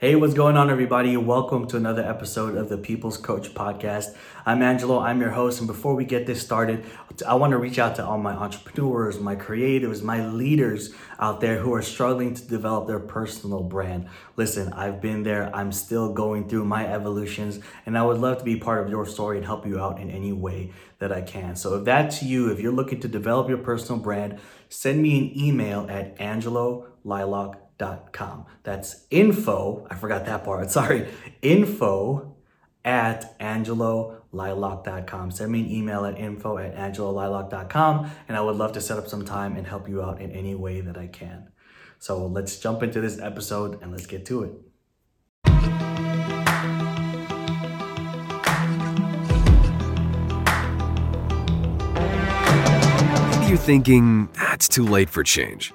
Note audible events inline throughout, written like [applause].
Hey, what's going on, everybody? Welcome to another episode of the People's Coach Podcast. I'm Angelo, I'm your host. And before we get this started, I want to reach out to all my entrepreneurs, my creatives, my leaders out there who are struggling to develop their personal brand. Listen, I've been there, I'm still going through my evolutions, and I would love to be part of your story and help you out in any way that I can. So if that's you, if you're looking to develop your personal brand, send me an email at angelo liloc com. That's info, I forgot that part, [laughs] sorry, info at angeloliloc.com. Send me an email at info at angeloliloc.com and I would love to set up some time and help you out in any way that I can. So let's jump into this episode and let's get to it. You're thinking, ah, too late for change.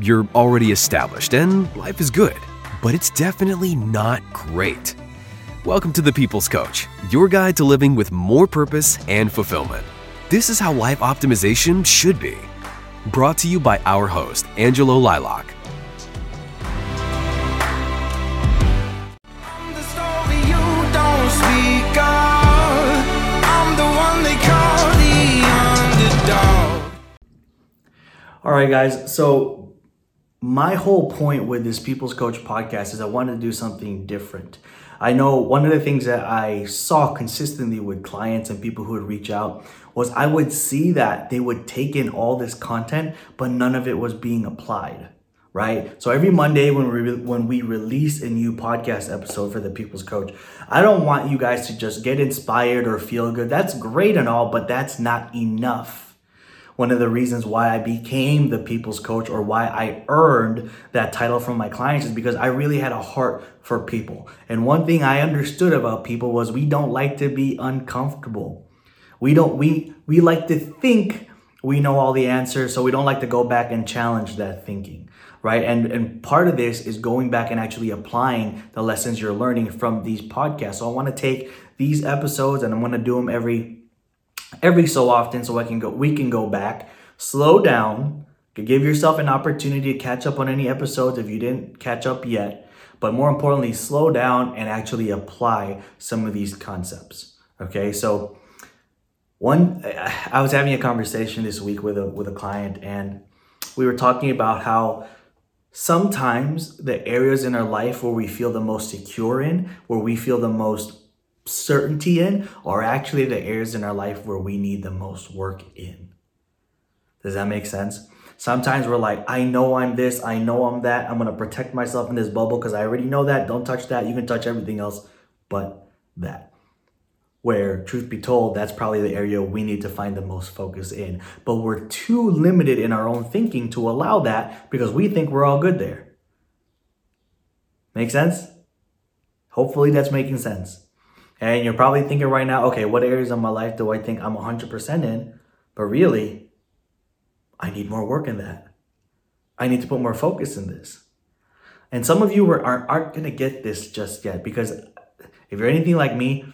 You're already established and life is good, but it's definitely not great. Welcome to The People's Coach, your guide to living with more purpose and fulfillment. This is how life optimization should be. Brought to you by our host, Angelo Liloc. All right, guys. So my whole point with this People's Coach podcast is I wanted to do something different. I know one of the things that I saw consistently with clients and people who would reach out was I would see that they would take in all this content, but none of it was being applied. Right. So every Monday when we when we release a new podcast episode for the People's Coach, I don't want you guys to just get inspired or feel good. That's great and all, but that's not enough one of the reasons why I became the people's coach or why I earned that title from my clients is because I really had a heart for people. And one thing I understood about people was we don't like to be uncomfortable. We don't we we like to think we know all the answers, so we don't like to go back and challenge that thinking, right? And and part of this is going back and actually applying the lessons you're learning from these podcasts. So I want to take these episodes and I'm going to do them every every so often so I can go we can go back, slow down, give yourself an opportunity to catch up on any episodes if you didn't catch up yet, but more importantly, slow down and actually apply some of these concepts. Okay? So one I was having a conversation this week with a with a client and we were talking about how sometimes the areas in our life where we feel the most secure in, where we feel the most certainty in are actually the areas in our life where we need the most work in. Does that make sense? Sometimes we're like, I know I'm this, I know I'm that. I'm to protect myself in this bubble because I already know that. Don't touch that. You can touch everything else but that. Where, truth be told, that's probably the area we need to find the most focus in. But we're too limited in our own thinking to allow that because we think we're all good there. Make sense? Hopefully that's making sense. And you're probably thinking right now, okay, what areas of my life do I think I'm 100% in? But really, I need more work in that. I need to put more focus in this. And some of you are, aren't, aren't going to get this just yet because if you're anything like me,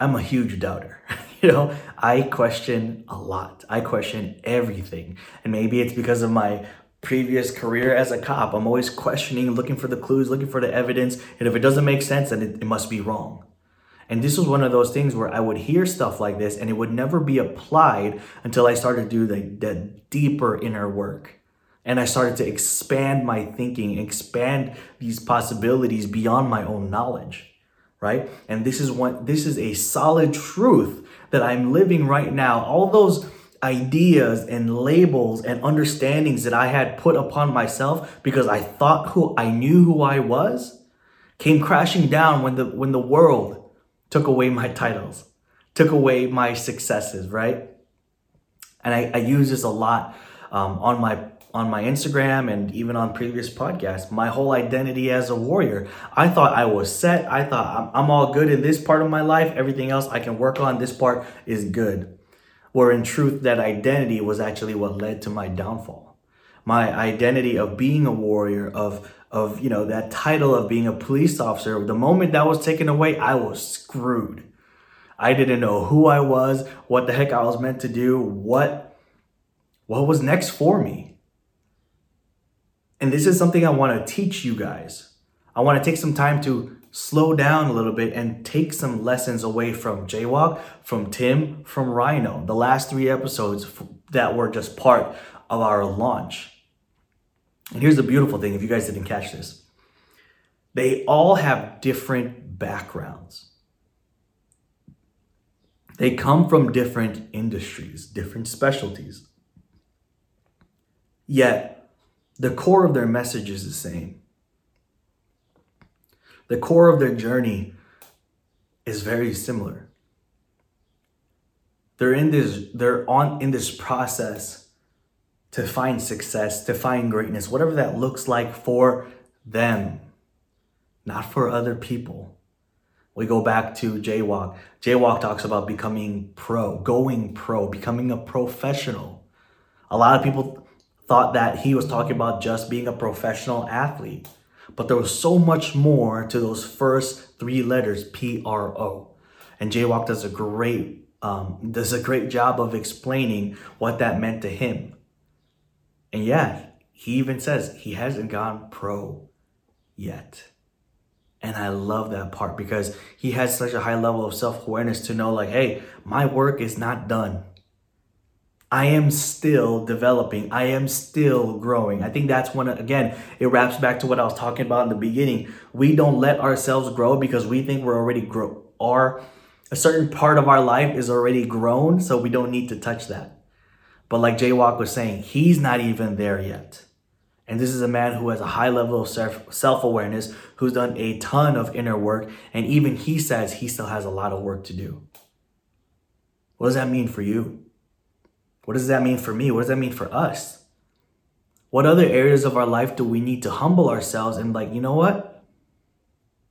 I'm a huge doubter. [laughs] you know, I question a lot. I question everything. And maybe it's because of my previous career as a cop. I'm always questioning, looking for the clues, looking for the evidence. And if it doesn't make sense, then it, it must be wrong. And this was one of those things where I would hear stuff like this and it would never be applied until I started to do the, the deeper inner work. And I started to expand my thinking, expand these possibilities beyond my own knowledge, right? And this is what this is a solid truth that I'm living right now. All those ideas and labels and understandings that I had put upon myself because I thought who I knew who I was came crashing down when the when the world took away my titles, took away my successes, right? And I, I use this a lot um, on my on my Instagram and even on previous podcasts. My whole identity as a warrior. I thought I was set. I thought I'm, I'm all good in this part of my life. Everything else I can work on. This part is good. Where in truth, that identity was actually what led to my downfall. My identity of being a warrior, of of you know that title of being a police officer the moment that was taken away i was screwed. I didn't know who i was what the heck i was meant to do what what was next for me. And this is something i want to teach you guys. I want to take some time to slow down a little bit and take some lessons away from Jaywalk, from Tim, from Rhino, the last three episodes that were just part of our launch. And here's the beautiful thing if you guys didn't catch this they all have different backgrounds. They come from different industries, different specialties. Yet, the core of their message is the same. The core of their journey is very similar. They're in this they're on in this process to find success, to find greatness, whatever that looks like for them, not for other people. We go back to Jaywalk. Jaywalk talks about becoming pro, going pro, becoming a professional. A lot of people thought that he was talking about just being a professional athlete, but there was so much more to those first three letters, P R O. And Jaywalk does a great um, does a great job of explaining what that meant to him. And yeah, he even says he hasn't gone pro yet. And I love that part because he has such a high level of self awareness to know, like, hey, my work is not done. I am still developing. I am still growing. I think that's when, again, it wraps back to what I was talking about in the beginning. We don't let ourselves grow because we think we're already grow. Our a certain part of our life is already grown, so we don't need to touch that. But like Jaywalk was saying, he's not even there yet. And this is a man who has a high level of self awareness, who's done a ton of inner work, and even he says he still has a lot of work to do. What does that mean for you? What does that mean for me? What does that mean for us? What other areas of our life do we need to humble ourselves and, like, you know what?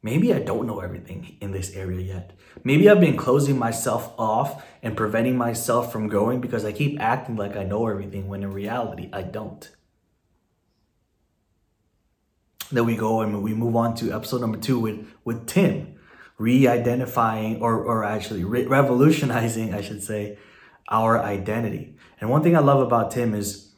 Maybe I don't know everything in this area yet. Maybe I've been closing myself off and preventing myself from growing because I keep acting like I know everything when in reality I don't. Then we go and we move on to episode number two with, with Tim, re-identifying or, or actually re- revolutionizing, I should say, our identity. And one thing I love about Tim is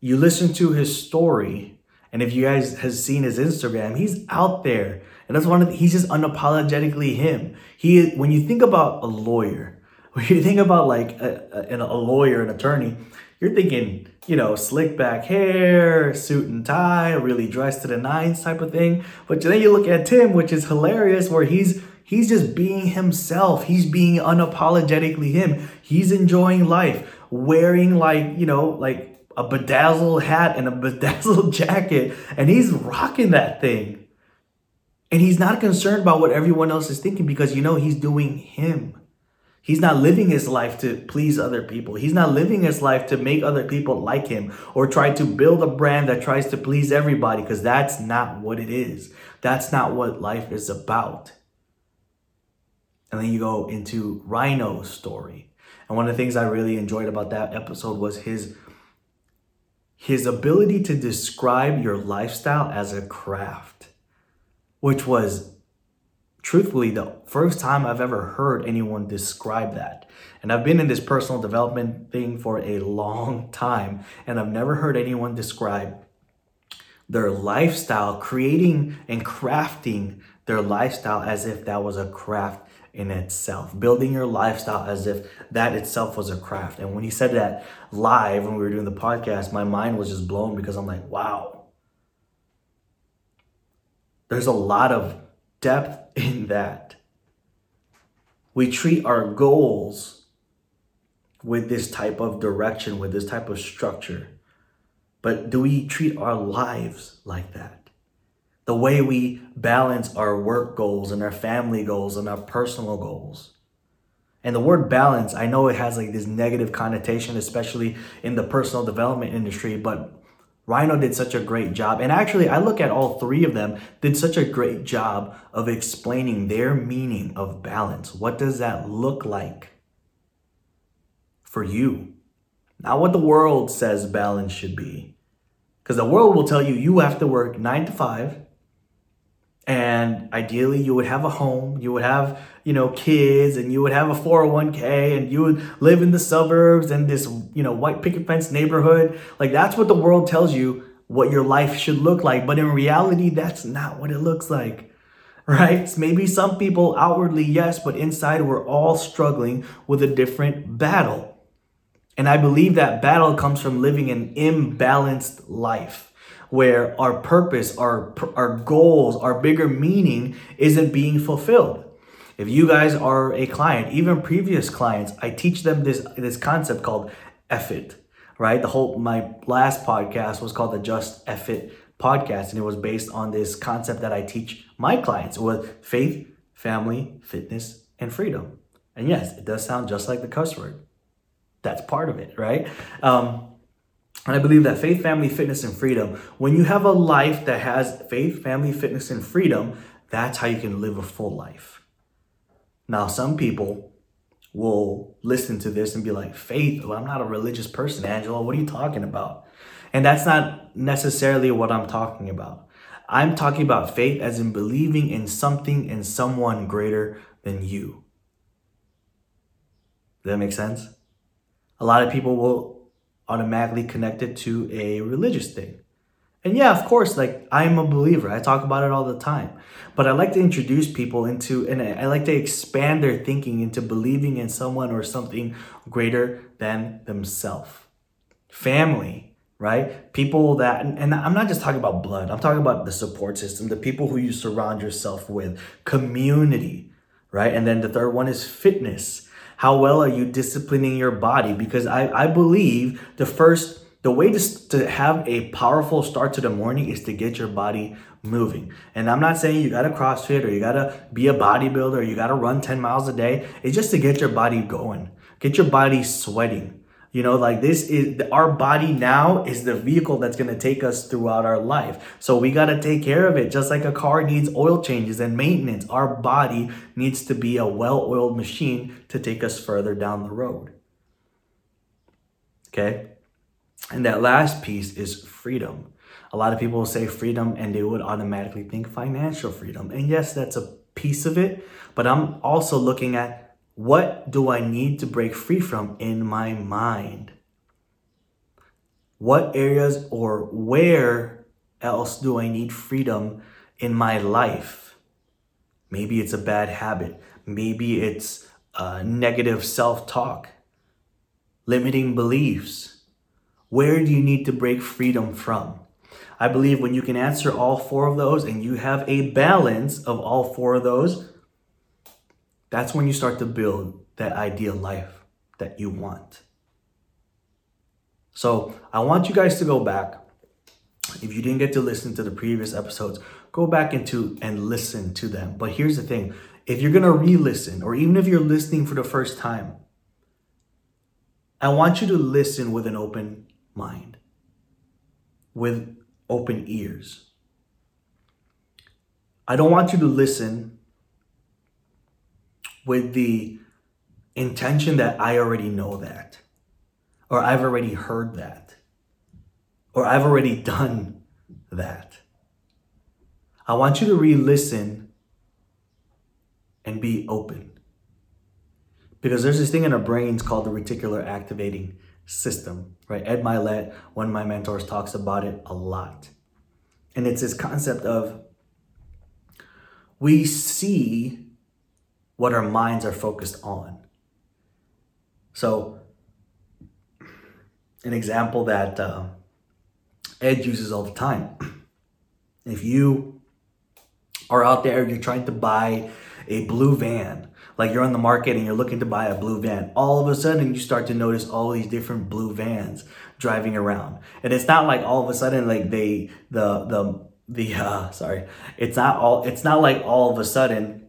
you listen to his story, and if you guys has seen his Instagram, he's out there, and that's one of the, he's just unapologetically him. He when you think about a lawyer, [laughs] when you think about like a, a, a lawyer, an attorney, you're thinking, you know, slick back hair, suit and tie, really dressed to the nines type of thing. But then you look at Tim, which is hilarious, where he's he's just being himself. He's being unapologetically him. He's enjoying life, wearing like, you know, like a bedazzled hat and a [laughs] bedazzled jacket, and he's rocking that thing. And he's not concerned about what everyone else is thinking because you know he's doing him. He's not living his life to please other people. He's not living his life to make other people like him or try to build a brand that tries to please everybody because that's not what it is. That's not what life is about. And then you go into Rhino's story. And one of the things I really enjoyed about that episode was his his ability to describe your lifestyle as a craft, which was truthfully the first time I've ever heard anyone describe that. And I've been in this personal development thing for a long [laughs] time, and I've never heard anyone describe their lifestyle, creating and crafting their lifestyle as if that was a craft in itself, building your lifestyle as if that itself was a craft. And when he said that live when we were doing the podcast, my mind was just blown because I'm like, wow. There's a lot of depth in that. We treat our goals with this type of direction, with this type of structure. But do we treat our lives like that? The way we balance our work goals and our family goals and our personal goals. And the word balance, I know it has like this negative connotation, especially in the personal development industry, but Rhino did such a great job. And actually, I look at all three of them did such a great job of explaining their meaning of balance. What does that look like for you? Not what the world says balance should be. Because the world will tell you you have to work nine to five and ideally you would have a home you would have you know kids and you would have a 401k and you would live in the suburbs and this you know white picket fence neighborhood like that's what the world tells you what your life should look like. But in reality, that's not what it looks like, right? Maybe some people outwardly, yes, but inside we're all struggling with a different battle. And I believe that battle comes from living an imbalanced life where our purpose, our, our goals, our bigger meaning isn't being fulfilled. If you guys are a client, even previous clients, I teach them this, this concept called effort, right? The whole, my last podcast was called the Just Effort podcast, and it was based on this concept that I teach my clients with faith, family, fitness, and freedom. And yes, it does sound just like the cuss word. That's part of it, right? Um, and I believe that faith, family, fitness, and freedom, when you have a life that has faith, family, fitness, and freedom, that's how you can live a full life. Now, some people will listen to this and be like, faith, well, I'm not a religious person, Angela. What are you talking about? And that's not necessarily what I'm talking about. I'm talking about faith as in believing in something and someone greater than you. Does that make sense? A lot of people will automatically connect it to a religious thing. And yeah, of course, like I'm a believer. I talk about it all the time. But I like to introduce people into, and I like to expand their thinking into believing in someone or something greater than themselves. Family, right? People that, and I'm not just talking about blood, I'm talking about the support system, the people who you surround yourself with, community, right? And then the third one is fitness. How well are you disciplining your body? Because I, I believe the first the way to, to have a powerful start to the morning is to get your body moving. And I'm not saying you got to CrossFit or you got to be a bodybuilder or you got to run 10 miles a day. It's just to get your body going, get your body sweating. You know, like this is our body now is the vehicle that's going to take us throughout our life. So we got to take care of it. Just like a car needs oil changes and maintenance, our body needs to be a well oiled machine to take us further down the road. Okay. And that last piece is freedom. A lot of people will say freedom and they would automatically think financial freedom. And yes, that's a piece of it, but I'm also looking at what do I need to break free from in my mind? What areas or where else do I need freedom in my life? Maybe it's a bad habit. Maybe it's negative self talk, limiting beliefs where do you need to break freedom from? I believe when you can answer all four of those and you have a balance of all four of those, that's when you start to build that ideal life that you want. So I want you guys to go back. If you didn't get to listen to the previous episodes, go back into and listen to them. But here's the thing if you're gonna re listen, or even if you're listening for the first time, I want you to listen with an open mind, with open ears. I don't want you to listen with the intention that I already know that, or I've already heard that, or I've already done that. I want you to re listen and be open. Because there's this thing in our brains called the reticular activating system, right? Ed Mylett, one of my mentors, talks about it a lot. And it's this concept of we see what our minds are focused on. So, an example that uh, Ed uses all the time [clears throat] if you are out there, you're trying to buy a blue van like you're on the market and you're looking to buy a blue van. All of a sudden, you start to notice all these different blue vans driving around, and it's not like all of a sudden like they the the the [laughs] uh, sorry, it's not all it's not like all of a sudden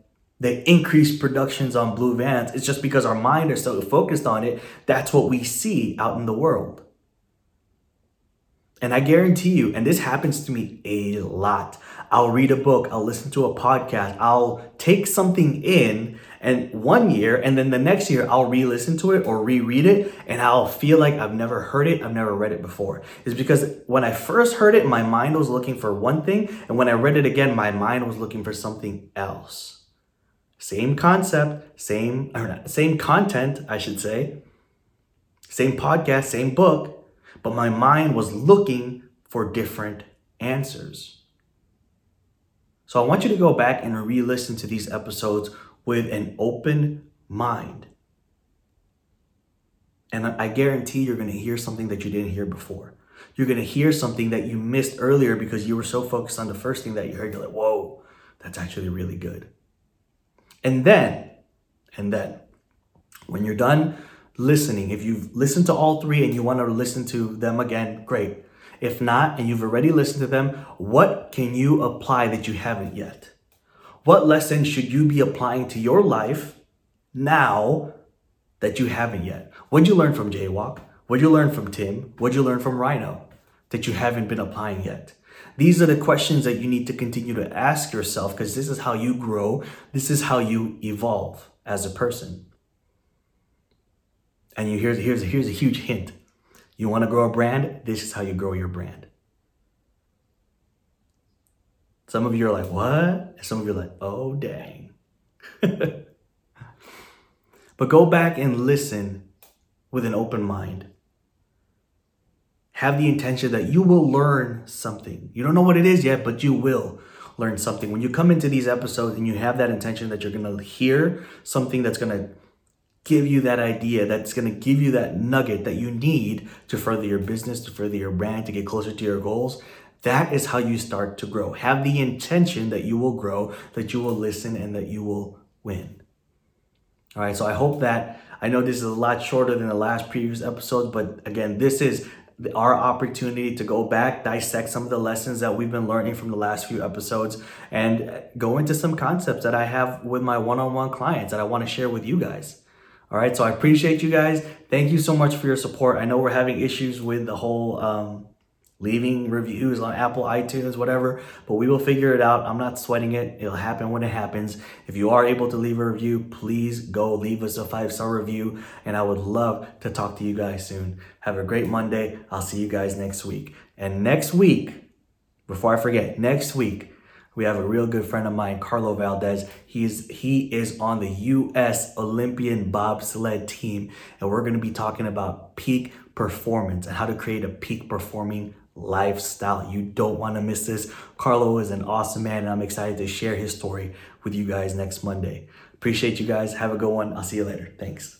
they increased productions on blue vans. It's just because our mind is so focused on it. That's what we see out in the world. And I guarantee you, and this happens to me a lot. I'll read a book, I'll listen to a podcast, I'll take something in and one year and then the next year I'll re-listen to it or reread it and I'll feel like I've never heard it, I've never read it before. Is because when I first heard it, my mind was looking for one thing, and when I read it again, my mind was looking for something else. Same concept, same or not, same content, I should say. Same podcast, same book, but my mind was looking for different answers. So I want you to go back and re listen to these episodes with an open mind. And I guarantee you're going to hear something that you didn't hear before. You're going to hear something that you missed earlier because you were so focused on the first thing that you heard. You're like, whoa, that's actually really good. And then, and then, when you're done listening, if you've listened to all three and you want to listen to them again, great. If not, and you've already listened to them, what can you apply that you haven't yet? What lesson should you be applying to your life now that you haven't yet? What'd you learn from Jaywalk? What'd you learn from Tim? What'd you learn from Rhino that you haven't been applying yet? These are the questions that you need to continue to ask yourself because this is how you grow. This is how you evolve as a person. And you here's here's here's a huge hint. You want to grow a brand? This is how you grow your brand. Some of you are like, what? And some of you are like, oh dang. [laughs] but go back and listen with an open mind have the intention that you will learn something. You don't know what it is yet, but you will learn something. When you come into these episodes and you have that intention that you're going to hear something that's going to give you that idea, that's going to give you that nugget that you need to further your business, to further your brand, to get closer to your goals, that is how you start to grow. Have the intention that you will grow, that you will listen, and that you will win. All right, so I hope that I know this is a lot shorter than the last previous episodes, but again, this is our opportunity to go back, dissect some of the lessons that we've been learning from the last few episodes, and go into some concepts that I have with my one on one clients that I want to share with you guys. All right, so I appreciate you guys. Thank you so much for your support. I know we're having issues with the whole um, leaving reviews on Apple, iTunes, whatever, but we will figure it out. I'm not sweating it. It'll happen when it happens. If you are able to leave a review, please go leave us a five star review, and I would love to talk to you guys soon. Have a great Monday. I'll see you guys next week. And next week, before I forget, next week, we have a real good friend of mine, Carlo Valdes. He's he is on the U.S. Olympian bobsled team, and we're going to be talking about peak performance and how to create a peak performing lifestyle. You don't want to miss this. Carlo is an awesome man, and I'm excited to share his story with you guys next Monday. Appreciate you guys. Have a good one. I'll see you later. Thanks.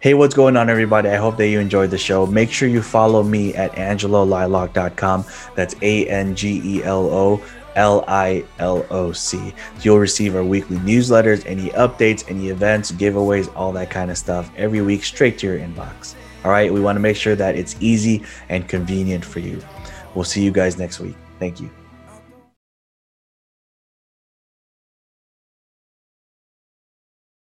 Hey, what's going on, everybody? I hope that you enjoyed the show. Make sure you follow me at angeloliloc.com. That's A N G E L O L I L O C. You'll receive our weekly newsletters, any updates, any events, giveaways, all that kind of stuff every week straight to your inbox. All right, we want to make sure that it's easy and convenient for you. We'll see you guys next week. Thank you.